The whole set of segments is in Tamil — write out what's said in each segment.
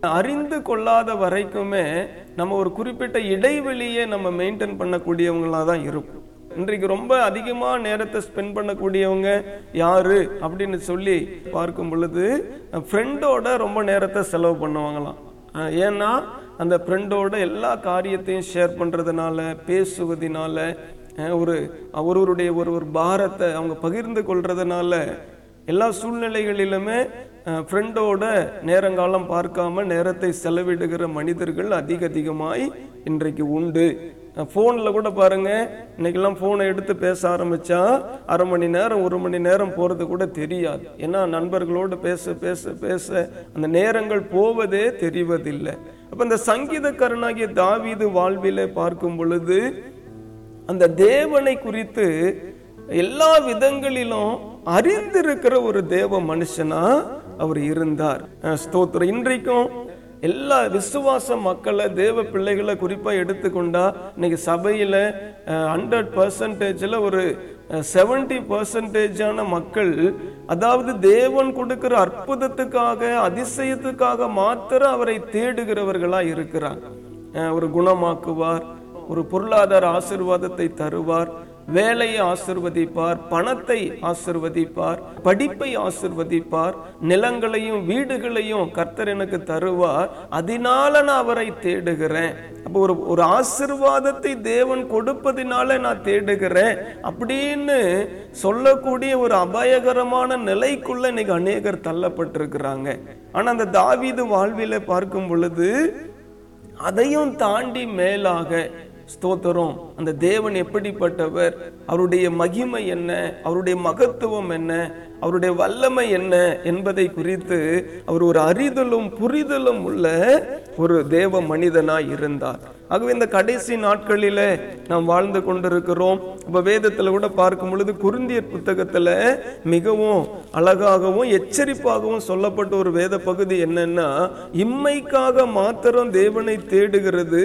அறிந்து கொள்ளாத வரைக்குமே நம்ம ஒரு குறிப்பிட்ட இடைவெளியை நம்ம மெயின்டைன் பண்ணக்கூடியவங்களாக தான் இருக்கும் இன்றைக்கு ரொம்ப அதிகமாக நேரத்தை ஸ்பெண்ட் பண்ணக்கூடியவங்க யாரு? அப்படின்னு சொல்லி பார்க்கும் பொழுது ஃப்ரெண்டோட ரொம்ப நேரத்தை செலவு பண்ணுவாங்களாம். ஏன்னா அந்த ஃப்ரெண்டோட எல்லா காரியத்தையும் ஷேர் பண்ணுறதுனால பேசுவதினால ஒரு ஒருவருடைய ஒரு ஒரு பாரத்தை அவங்க பகிர்ந்து கொள்றதுனால எல்லா சூழ்நிலைகளிலுமே ஃப்ரெண்டோட நேரங்காலம் பார்க்காம நேரத்தை செலவிடுகிற மனிதர்கள் அதிக அதிகமாய் இன்றைக்கு உண்டு. ஃபோனில் கூட பாருங்க இன்னைக்கெல்லாம் ஃபோனை எடுத்து பேச ஆரம்பிச்சா அரை மணி நேரம் ஒரு மணி நேரம் போகிறது கூட தெரியாது. ஏன்னா நண்பர்களோடு பேச பேச பேச அந்த நேரங்கள் போவதே தெரிவதில்லை. அப்போ இந்த சங்கீதக்காரனாகிய தாவீது வாழ்விலே பார்க்கும் பொழுது அந்த தேவனை குறித்து எல்லா விதங்களிலும் அறிந்திருக்கிற ஒரு தேவ மனுஷனா அவர் இருந்தார். ஸ்தோத்திரம். இன்றைக்கும் எல்லா விசுவாச மக்களை தேவ பிள்ளைகளை குறிப்பா எடுத்துக்கொண்டா இன்னைக்கு சபையில ஹண்ட்ரட் பர்சன்டேஜில் ஒரு செவன்டி பர்சன்டேஜான மக்கள் அதாவது தேவன் கொடுக்கிற அற்புதத்துக்காக அதிசயத்துக்காக மாத்திரம் அவரை தேடுகிறவர்களா இருக்கிறாங்க. ஒரு குணமாக்குவார் ஒரு பொருளாதார ஆசிர்வாதத்தை தருவார் வேலையை ஆசிர்வதிப்பார் பணத்தை ஆசிர்வதிப்பார் படிப்பை ஆசிர்வதிப்பார் நிலங்களையும் வீடுகளையும் கர்த்தர் எனக்கு தருவார். அதனால நான் அவரை தேடுகிறேன். அப்போ ஒரு ஒரு ஆசிர்வாதத்தை தேவன் கொடுப்பதினால நான் தேடுகிறேன். அப்படின்னு சொல்லக்கூடிய ஒரு அபாயகரமான நிலைக்குள்ள இன்னைக்கு அநேகர் தள்ளப்பட்டிருக்கிறாங்க. ஆனா அந்த தாவீது வாழ்வில பார்க்கும் பொழுது அதையும் தாண்டி மேலாக ஸ்தோத்திரம். அந்த தேவன் எப்படிப்பட்டவர்? அவருடைய மகிமை என்ன? அவருடைய மகத்துவம் என்ன? அவருடைய வல்லமை என்ன என்பதை குறித்து அவர் ஒரு அறிதலும் புரிதலும் உள்ள ஒரு தேவ மனிதனாய் இருந்தார். ஆகவே இந்த கடைசி நாட்களில நாம் வாழ்ந்து கொண்டிருக்கிறோம். இப்ப வேதத்துல கூட பார்க்கும் பொழுது குருந்தியர் புத்தகத்துல மிகவும் அழகாகவும் எச்சரிப்பாகவும் சொல்லப்பட்ட ஒரு வேத பகுதி என்னன்னா இம்மைக்காக மாத்திரம் தேவனை தேடுகிறது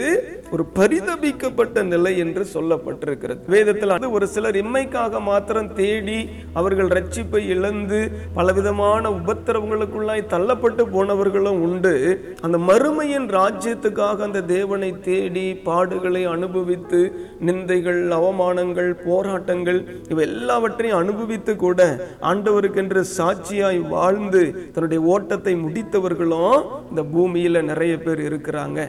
ஒரு பரிதபிக்கப்பட்ட நிலை என்று சொல்லப்பட்டிருக்கிறது. வேதத்தில் அது ஒரு சிலர் இம்மைக்காக மாத்திரம் தேடி அவர்கள் ரட்சிப்பை இழந்து பலவிதமான உபத்திரவங்களுக்குள்ளாய் தள்ளப்பட்டு போனவர்களும் உண்டு. அந்த மறுமையின் ராஜ்யத்துக்காக அந்த தேவனை தேடி பாடுகளை அனுபவித்து நிந்தைகள் அவமானங்கள் போராட்டங்கள் இவை எல்லாவற்றையும் அனுபவித்து கூட ஆண்டவருக்கென்று சாட்சியாய் வாழ்ந்து தன்னுடைய ஓட்டத்தை முடித்தவர்களும் இந்த பூமியில நிறைய பேர் இருக்கிறாங்க.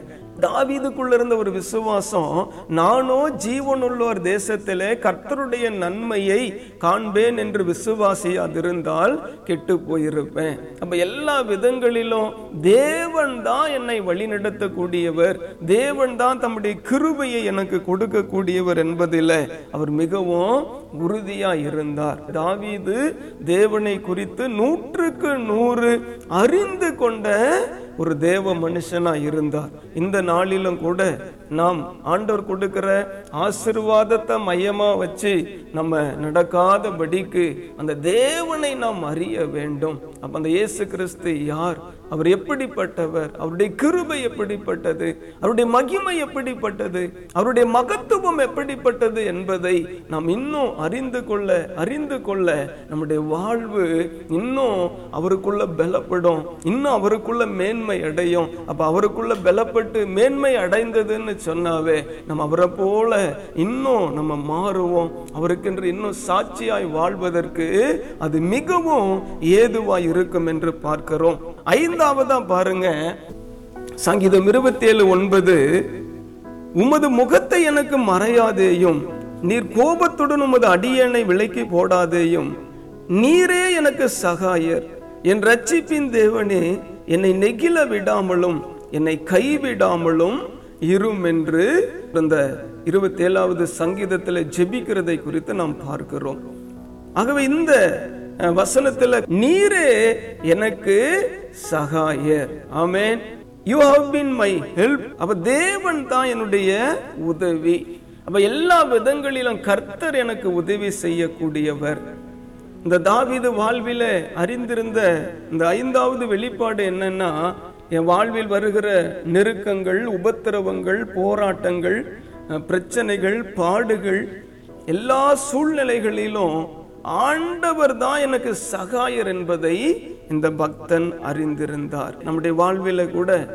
தாவீதுக்குள்ள இருந்த ஒரு விசுவாசம் நானோ ஜீவனுள்ளோர் தேசத்திலே கர்த்தருடைய நன்மையை காண்பேன் என்று விசுவாசியாதிருந்தால் கெட்டு போயிருப்பேன். அப்ப எல்லா விதங்களிலும் தேவன் தான் என்னை வழிநடத்தக்கூடியவர். தேவன் தான் தம்முடைய கிருபையை எனக்கு கொடுக்கக்கூடியவர் என்பதில் அவர் மிகவும் உறுதியா இருந்தார். தாவீது தேவனை குறித்து நூற்றுக்கு நூறு அறிந்து கொண்ட ஒரு தேவ மனுஷனா இருந்தார். இந்த நாளிலும் கூட நாம் ஆண்டவர் கொடுக்கிற ஆசிர்வாதத்தை மையமா வச்சு நம்ம நடக்காதபடிக்கு அந்த தேவனை நாம் அறிய வேண்டும். அப்போ அந்த இயேசு கிறிஸ்து யார்? அவர் எப்படிப்பட்டவர்? அவருடைய கிருபை எப்படிப்பட்டது? அவருடைய மகிமை எப்படிப்பட்டது? அவருடைய மகத்துவம் எப்படிப்பட்டது என்பதை நாம் இன்னும் அறிந்து கொள்ள அறிந்து கொள்ள நம்முடைய வாழ்வு இன்னும் அவருக்குள்ள பலப்படும். இன்னும் அவருக்குள்ள மேன்மை மேன்மை அடையும். அப்ப அவருக்குள்ள பலப்பட்டு மேன்மை அடைந்ததுன்னு சொன்னாவே நம்ம அவரை போல இன்னும் நம்ம மாறுவோம். அவருக்கென்று இன்னும் சாட்சியாய் வாழ்வதற்கு அது மிகவும் ஏதுவாய் இருக்கும் என்று பார்க்கிறோம். ஐந்தாவதா பாருங்க சங்கீதம் இருபத்தி ஏழு ஒன்பது உமது முகத்தை எனக்கு மறையாதேயும் நீர் கோபத்துடன் உமது அடியனை விலக்கி போடாதேயும் நீரே எனக்கு சகாயர் என் ரட்சிப்பின் தேவனே என்னை நெகிழ விடாமலும் என்னை கைவிடாமலும் இரும் என்று இந்த இருபத்தி ஏழாவது சங்கீதத்தில் ஜெபிக்கிறதை குறித்து நாம் பார்க்கிறோம். ஆகவே இந்த வசனத்துல நீரே எனக்கு சகாயர். ஆமேன். You have been my help அப்ப தேவன் தான் என்னுடைய உதவி. அப்ப எல்லா விதங்களிலும் கர்த்தர் எனக்கு உதவி செய்யக்கூடியவர். இந்த தாவீது வாழ்வில் அறிந்திருந்த இந்த ஐந்தாவது வெளிப்பாடு என்னன்னா என் வாழ்வில் வருகிற நெருக்கங்கள் உபத்திரவங்கள் போராட்டங்கள் பிரச்சனைகள் பாடுகள் எல்லா சூழ்நிலைகளிலும் ஆண்டவர் தான் எனக்கு சகாயர் என்பதை இந்த பக்தன் அறிந்திருந்தார். நம்முடைய வாழ்வில கூட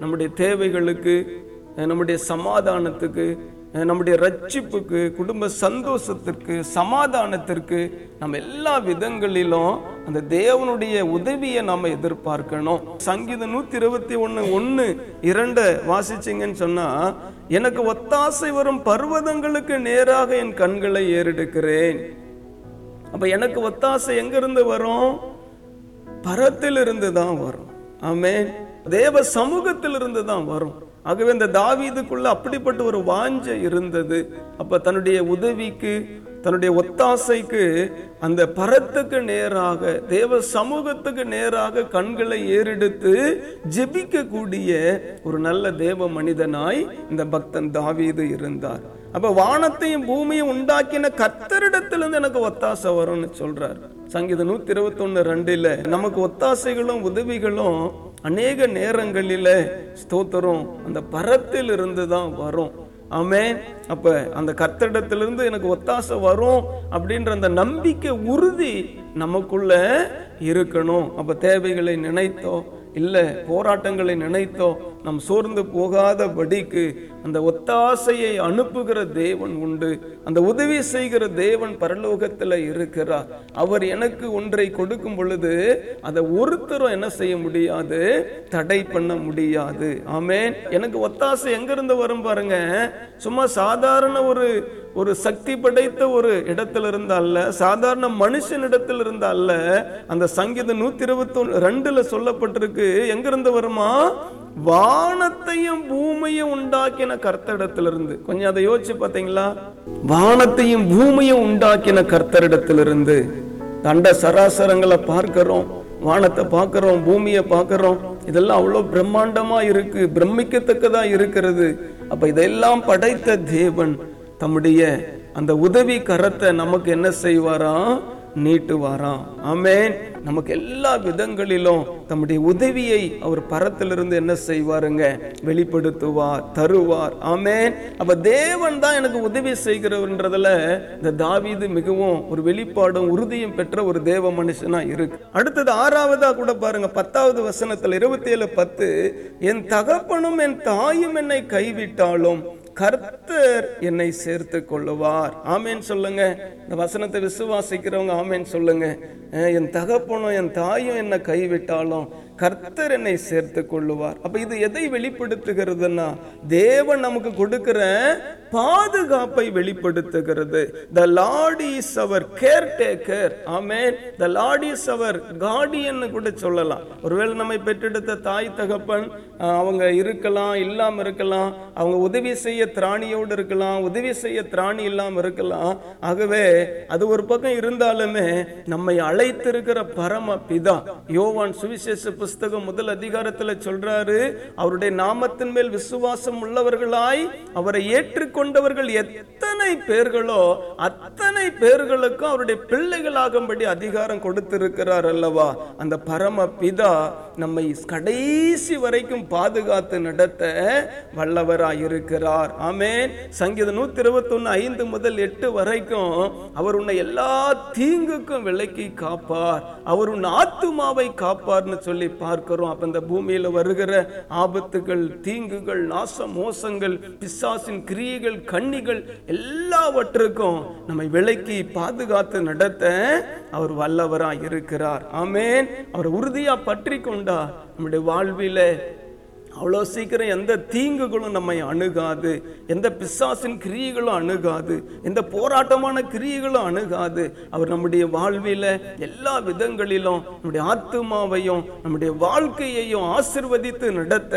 நம்முடைய தேவைகளுக்கு நம்முடைய சமாதானத்துக்கு நம்முடைய ரட்சிப்புக்கு குடும்ப சந்தோஷத்திற்கு சமாதானத்திற்கு நம்ம எல்லா விதங்களிலும் அந்த தேவனுடைய உதவியை நாம் எதிர்பார்க்கணும். சங்கீதம் நூத்தி இருபத்தி ஒண்ணு ஒன்னு இரண்ட வாசிச்சிங்கன்னு சொன்னா எனக்கு ஒத்தாசை வரும் பர்வதங்களுக்கு நேராக என் கண்களை ஏறெடுக்கிறேன். அப்ப எனக்கு ஒத்தாசை எங்க இருந்து வரும்? பரத்திலிருந்து தான் வரும். ஆமே தேவ சமூகத்திலிருந்து தான் வரும். ஆகவே இந்த தாவீதுக்குள்ள அப்படிப்பட்ட ஒரு வாஞ்சை இருந்தது. அப்ப தன்னுடைய உதவிக்கு தன்னுடைய ஒத்தாசைக்கு அந்த பரத்துக்கு நேராக தேவ சமூகத்துக்கு நேராக கண்களை ஏறெடுத்து ஜெபிக்கக்கூடிய ஒரு நல்ல தேவ மனிதனாய் இந்த பக்தன் தாவீது இருந்தார். அப்ப வானத்தையும் பூமியும் உண்டாக்கின கத்தரிடத்திலிருந்து எனக்கு ஒத்தாசை வரும்னு சொல்றார். சங்கீத நூத்தி இருபத்தி ஒண்ணு ரெண்டுல நமக்கு ஒத்தாசைகளும் உதவிகளும் அநேக நேரங்களில் ஸ்தோத்திரம் அந்த பரத்தில் இருந்து தான் வரும். ஆமே அப்ப அந்த கத்தடத்திலிருந்து எனக்கு ஒத்தாசை வரும் அப்படின்ற அந்த நம்பிக்கை உறுதி நமக்குள்ள இருக்கணும். அப்ப தேவைகளை நினைத்தோ இல்லை போராட்டங்களை நினைத்தோ நாம் சோர்ந்து போகாதபடிக்கு அந்த ஒத்தாசையை அனுப்புகிற தேவன் உண்டு. அந்த உதவி செய்கிற தேவன் பரலோகத்துல இருக்கிறார். அவர் எனக்கு ஒன்றை கொடுக்கும் பொழுது அதை ஒருத்தரும் என்ன செய்ய முடியாது? தடை பண்ண முடியாது. ஆமென். எனக்கு ஒத்தாசை எங்க இருந்து வரும் பாருங்க. சும்மா சாதாரண ஒரு ஒரு சக்தி படைத்த ஒரு இடத்துல இருந்து அல்ல சாதாரண மனுஷன் இடத்துல இருந்து அல்ல அந்த சங்கீதம் நூத்தி இருபத்தி ரெண்டுல சொல்லப்பட்டிருக்கு. எங்க இருந்து வருமா? வானத்தையும் பூமியும் உண்டாக்கின கர்த்தரிடத்திலிருந்து. கொஞ்சம் அதை யோசிச்சு பார்த்தீங்களா? வானத்தையும் பூமியும் உண்டாக்கின கர்த்தரிடத்திலிருந்து. தண்ட சராசரங்களை பார்க்கிறோம் வானத்தை பார்க்கறோம் பூமியை பார்க்கிறோம். இதெல்லாம் அவ்வளோ பிரம்மாண்டமா இருக்கு பிரமிக்கத்தக்கதா இருக்கிறது. அப்ப இதெல்லாம் படைத்த தேவன் தம்முடைய அந்த உதவி கரத்தை நமக்கு என்ன செய்வாராம் நீட்டுவாராம். ஆமேன். நமக்கு எல்லா விதங்களிலும் தம்முடைய உதவியை அவர் பரத்திலிருந்து என்ன செய்வாருங்க? வெளிப்படுத்துவார் தருவார். ஆமேன். அப்ப தேவன் தான் எனக்கு உதவி செய்கிறவன்றதுல இந்த தாவிது மிகவும் ஒரு வெளிப்பாடும் உறுதியும் பெற்ற ஒரு தேவ மனுஷனா இருக்கு. அடுத்தது ஆறாவதா கூட பாருங்க பத்தாவது வசனத்துல இருபத்தி ஏழு பத்து என் தகப்பனும் என் தாயும் என்னை கைவிட்டாலும் கர்த்தர் என்னை சேர்த்து கொள்ளுவார். ஆமேன்னு சொல்லுங்க. இந்த வசனத்தை விசுவாசிக்கிறவங்க ஆமேன்னு சொல்லுங்க. என் தகப்பனும் என் தாயும் என்னை கைவிட்டாலும் கர்த்தர் என்னை சேர்த்து கொள்ளுவார். அப்ப இது எதை வெளிப்படுத்துகிறதுன்னா தேவன் நமக்கு கொடுக்கிற பாதுகாப்பை வெளிப்படுத்துகிறது. The lord is our caretaker amen the lord is our guardian கூட சொல்லலாம். ஒருவேளை நம்மை பெற்றெடுத்த தாய் தகப்பன் அவங்க இருக்கலாம் இல்லாம இருக்கலாம் அவங்க உதவி செய்ய திராணியோடு இருக்கலாம் உதவி செய்ய திராணி இல்லாம இருக்கலாம். ஆகவே அது ஒரு பக்கம் இருந்தாலுமே நம்மை அழைத்திருக்கிற பரம பிதா யோவான் சுவிசேஷ புஸ்தகம் முதல் அதிகாரத்தில் சொல்றாரு அவருடைய நாமத்தின் மேல் விசுவாசம் உள்ளவர்களாய் அவரை ஏற்றுக்கொண்டவர்கள் எத்தனை பேர்களோ அத்தனை பேர்களுக்கும் அவருடைய பிள்ளைகளாகும்படி அதிகாரம் கொடுத்திருக்கிறார் அல்லவா? அந்த பரம பிதா நம்மை கடைசி வரைக்கும் பாதுகாத்து நடத்த வல்லவராய் இருக்கிறார் ஆமேன். சங்கீதம் நூத்தி இருபத்தி ஒண்ணு ஐந்து முதல் எட்டு வரைக்கும் அவர் உன்னை எல்லா தீங்குக்கும் விலக்கி காப்பார். அவர் உன் ஆத்துமாவை காப்பார்னு சொல்லி பார்க்கிறோம். அப்ப இந்த பூமியில வருகிற ஆபத்துகள் தீங்குகள் நாச மோசங்கள் பிசாசின் கிரியைகள் கண்ணிகள் எல்லாவற்றுக்கும் நம்மை விலக்கி பாதுகாத்து நடத்த அவர் வல்லவராய் இருக்கிறார். ஆமேன். அவர் உறுதியா பற்றி கொண்டா நம்முடைய வாழ்வில அவ்வளோ சீக்கிரம் எந்த தீங்குகளும் நம்மை அணுகாது எந்த பிசாசின் கிரியைகளும் அணுகாது எந்த போராட்டமான கிரியைகளும் அணுகாது. அவர் நம்முடைய வாழ்வில எல்லா விதங்களிலும் நம்முடைய ஆத்துமாவையும் நம்முடைய வாழ்க்கையையும் ஆசிர்வதித்து நடத்த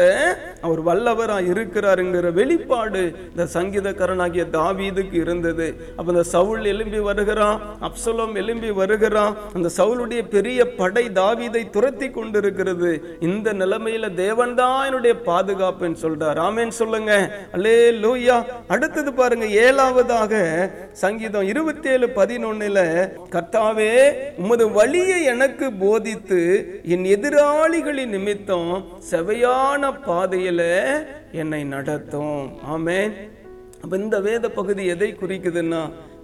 அவர் வல்லவராக இருக்கிறாருங்கிற வெளிப்பாடு இந்த சங்கீதக்காரனாகிய தாவீதுக்கு இருந்தது. அப்போ இந்த சவுல் எலும்பி வருகிறான் அப்சலம் எலும்பி வருகிறான் அந்த சவுளுடைய பெரிய படை தாவீதை துரத்தி கொண்டிருக்கிறது. இந்த நிலைமையில தேவன்தான் நம்மளுடைய பாதுகாப்புன்னு சொல்றார். ஆமேன் சொல்லுங்க. அல்லே லூயா அடுத்தது பாருங்க ஏழாவதாக சங்கீதம் இருபத்தி ஏழு பதினொன்னுல கர்த்தாவே உமது வழியை எனக்கு போதித்து என் எதிராளிகளின் நிமித்தம் செவையான பாதையில என்னை நடத்தும். ஆமேன். அப்ப இந்த வேத பகுதி எதை குறிக்குதுன்னா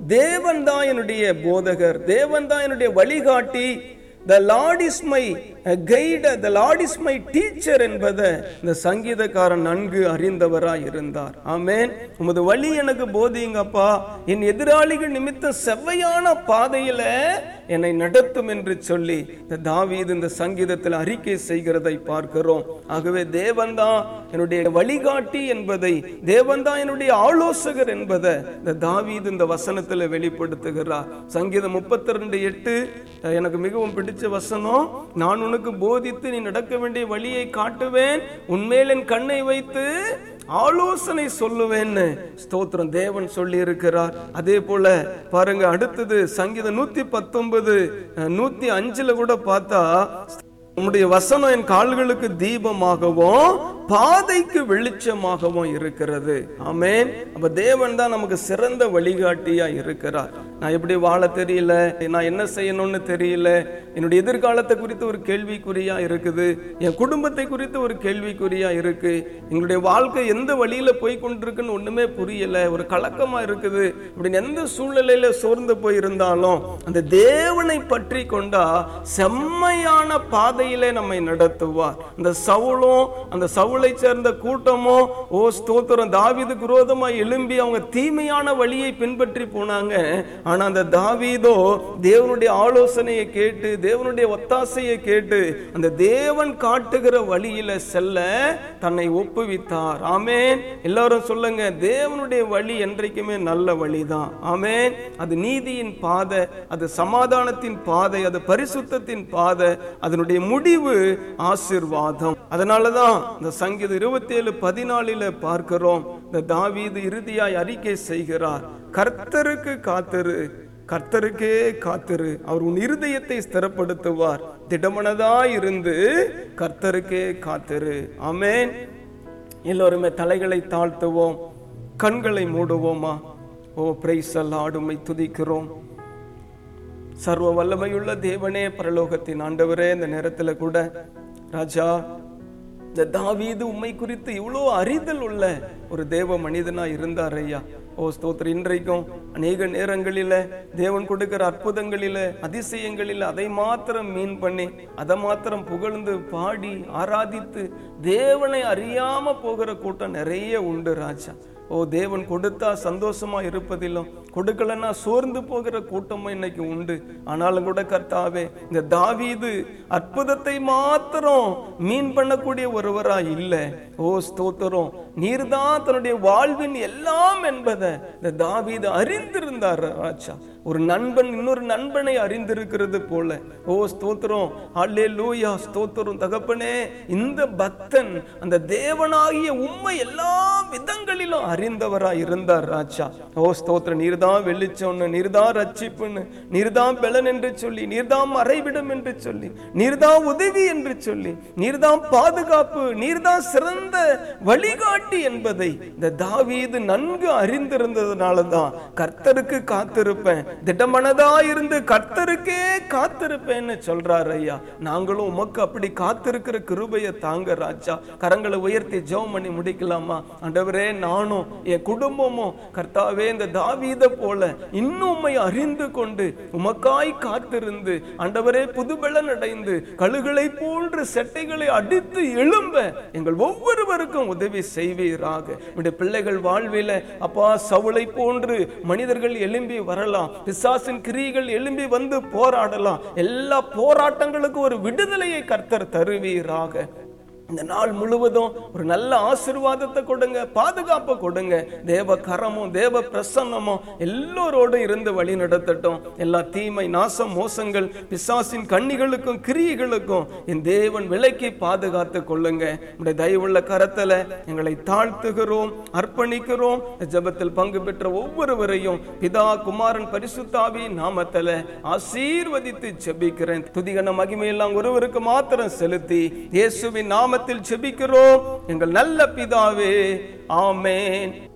தேவன் தான் என்னுடைய போதகர். தேவன் தான் என்னுடைய வழிகாட்டி. The lord is my guide the lord is my teacher என்பதை இந்த சங்கீதக்காரன் நன்கு அறிந்தவராய் இருந்தார். ஆமேன். உமது வழி எனக்கு போதியுங்கப்பா. என் எதிராளிகள் நிமித்தம் செவ்வையான பாதையில என்னை நடத்தும் என்று சொல்லி இந்த தாவீது இந்த சங்கீதத்தில் அறிக்கை செய்கிறதை பார்க்கிறோம். ஆகவே தேவன்தான் என்னுடைய வழிகாட்டி என்பதை தேவன்தான் என்னுடைய ஆலோசகர் என்பதை இந்த தாவீது இந்த வசனத்தில் வெளிப்படுத்துகிறார். சங்கீதம் முப்பத்தி ரெண்டு எட்டு எனக்கு மிகவும் பிடிச்ச வசனம் நான் உனக்கு போதித்து நீ நடக்க வேண்டிய வழியை காட்டுவேன் உன்மேல் என் கண்ணை வைத்து ஆலோசனை சொல்லுவேன்னு ஸ்தோத்திரம் தேவன் சொல்லி இருக்கிறார் அதே போல பாருங்க அடுத்தது சங்கீதம் நூத்தி பத்தொன்பது நூத்தி அஞ்சுல கூட பார்த்தா உம்முடைய வசனம் என் கால்களுக்கு தீபமாகவும் பாதைக்கு வெளிச்சமாகவும் இருக்கிறது. ஆமேன். அப்ப தேவன் தான் நமக்கு சிறந்த வழிகாட்டியா இருக்கிறார். நான் எப்படி வாழ தெரியல? நான் என்ன செய்யணும்னு தெரியல? என்னுடைய எதிர்காலத்தை குறித்து ஒரு கேள்விக்குறியாக இருக்குது. என் குடும்பத்தை குறித்து ஒரு கேள்விக்குறியாக இருக்குது எங்களுடைய வாழ்க்கை எந்த வழியில் போய் கொண்டிருக்குன்னு புரியலை. ஒரு கலக்கமாக இருக்குது. இப்படின்னு எந்த சூழ்நிலையில் சோர்ந்து போயிருந்தாலும் அந்த தேவனை பற்றி கொண்டா செம்மையான பாதையிலே நம்மை நடத்துவார். அந்த சவுளும் அந்த சவுளை சேர்ந்த கூட்டமும் ஓ ஸ்தோத்திரம். தாவிது குரோதமாக எழும்பி அவங்க தீமையான வழியை பின்பற்றி போனாங்க. ஆனா அந்த தாவீதோ தேவனுடைய ஆலோசனையை கேட்டு தேவனுடைய ஒத்தாசையை கேட்டு அந்த தேவன் காட்டுகிற வழியில செல்ல தன்னை ஒப்புவித்தார். ஆமேன். எல்லாரும் சொல்லுங்க தேவனுடைய வழி என்றைக்குமே நல்ல வழிதான். ஆமேன். அது நீதியின் பாதை அது சமாதானத்தின் பாதை அது பரிசுத்தத்தின் பாதை அதனுடைய முடிவு ஆசிர்வாதம். அதனாலதான் இந்த சங்கீதம் இருபத்தி ஏழு பதினாலில் பார்க்கிறோம் இந்த தாவீது இறுதியாய் அறிக்கை செய்கிறார். கர்த்தருக்கு காத்திரு கர்த்தருக்கே காத்திரு. அவர் உன் இருதயத்தை ஸ்திரப்படுத்துவார். திடமனதா இருந்து கர்த்தருக்கே காத்திரு. ஆமேன். எல்லோருமே தலைகளை தாழ்த்துவோம். கண்களை மூடுவோமா? ஓ பிரைசல் ஆடுமை துதிக்கிறோம். சர்வ வல்லமையுள்ள தேவனே பரலோகத்தின் ஆண்டவரே இந்த நேரத்துல கூட ராஜா இந்த தாவீது உண்மை குறித்து இவ்வளோ அறிதல் உள்ள ஒரு தேவ மனிதனா இருந்தார் ஐயா. ஓ ஸ்தோத்திர. இன்றைக்கும் அநேக நேரங்களில தேவன் கொடுக்கிற அற்புதங்களில அதிசயங்களில் அதை மாத்திரம் மீன் பண்ணி அதை மாத்திரம் புகழ்ந்து பாடி ஆராதித்து தேவனை அறியாம போகிற கூட்டம் நிறைய உண்டு ராஜா. ஓ தேவன் கொடுத்தா சந்தோஷமா இருப்பதிலும் கொடுக்கலன்னா சோர்ந்து போகிற கூட்டமும் இன்னைக்கு உண்டு. ஆனாலும் கூட கர்த்தாவே இந்த தாவீது அற்புதத்தை மாத்திரம் மீன் பண்ணக்கூடிய ஒருவரா இல்லை. ஓ ஸ்தோத்திரம். நீர்தான் தன்னுடைய வாழ்வின் எல்லாம் என்பதை இந்த தாவீது அறிந்திருந்தார் ராஜா. ஒரு நண்பன் இன்னொரு நண்பனை அறிந்திருக்கிறது போல. ஓ ஸ்தோத்திரம். அல்லே லூயா ஸ்தோத்திரம். தகப்பனே இந்த பக்தன் அந்த தேவனாகிய உண்மை எல்லா விதங்களிலும் அறிந்தவரா இருந்தார் ராஜா. ஓ ஸ்தோத்திரம். நீர்தான் நீர்தான் வெளிச்சம்னு நீர்தான் ரட்சிப்புன்னு நீர்தான் பலன் என்று சொல்லி நீர்தான் மறைவிடம் என்று சொல்லி நீர்தான் உதவி என்று சொல்லி நீர்தான் பாதுகாப்பு நீர்தான் சிறந்த வழிகாட்டி என்பதை இந்த தாவீது நன்கு அறிந்திருந்ததுனால தான் கர்த்தருக்கு காத்திருப்பேன். திடமனதா இருந்து கர்த்தருக்கே காத்திருப்பேன்னு சொல்றாரு ஐயா. நாங்களும் உமக்கு அப்படி காத்திருக்கிற கிருபையை தாங்க ராஜா. கரங்களை உயர்த்தி ஜெபம் பண்ணி முடிக்கலாமா? ஆண்டவரே நானும் என் குடும்பமும் கர்த்தாவே இந்த தாவீத போல இன்னும் உம்மை அறிந்து கொண்டு உமக்காய் காத்திருந்து ஆண்டவரே புதுபலன் அடைந்து கழுகளை போன்று செட்டைகளை அடித்து எழும்ப எங்கள் ஒவ்வொருவருக்கும் உதவி செய்வீராக. உடைய பிள்ளைகள் வாழ்வில அப்பா சவுளை போன்று மனிதர்கள் எழும்பி வரலாம் பிசாசின் கிரிகள் எழும்பி வந்து போராடலாம். எல்லா போராட்டங்களுக்கும் ஒரு விடுதலையை கர்த்தர் தருவீராக. இந்த நாள் முழுவதும் ஒரு நல்ல ஆசிர்வாதத்தை கொடுங்க பாதுகாப்பை கொடுங்க. தேவ கரமும் தேவ பிரசன்னமும் எல்லோரோடும் இருந்து வழி நடத்தட்டும். எல்லா தீமை நாசம் மோசங்கள் பிசாசின் கண்ணிகளுக்கும் கிரியைகளுக்கும் என் தேவன் விலைக்கு பாதுகாத்து கொள்ளுங்க. உடைய தயவுள்ள கரத்துல எங்களை தாழ்த்துகிறோம் அர்ப்பணிக்கிறோம். ஜபத்தில் ஜெபத்தில் பங்கு பெற்ற ஒவ்வொருவரையும் பிதா குமாரன் பரிசுத்தாவி நாமத்தில் ஆசீர்வதித்து ஜெபிக்கிறேன். துதிகன மகிமையெல்லாம் ஒருவருக்கு மாத்திரம் செலுத்தி இயேசுவின் நாமத்தில் செபிக்கிறோம். எங்கள் நல்ல பிதாவே ஆமேன்.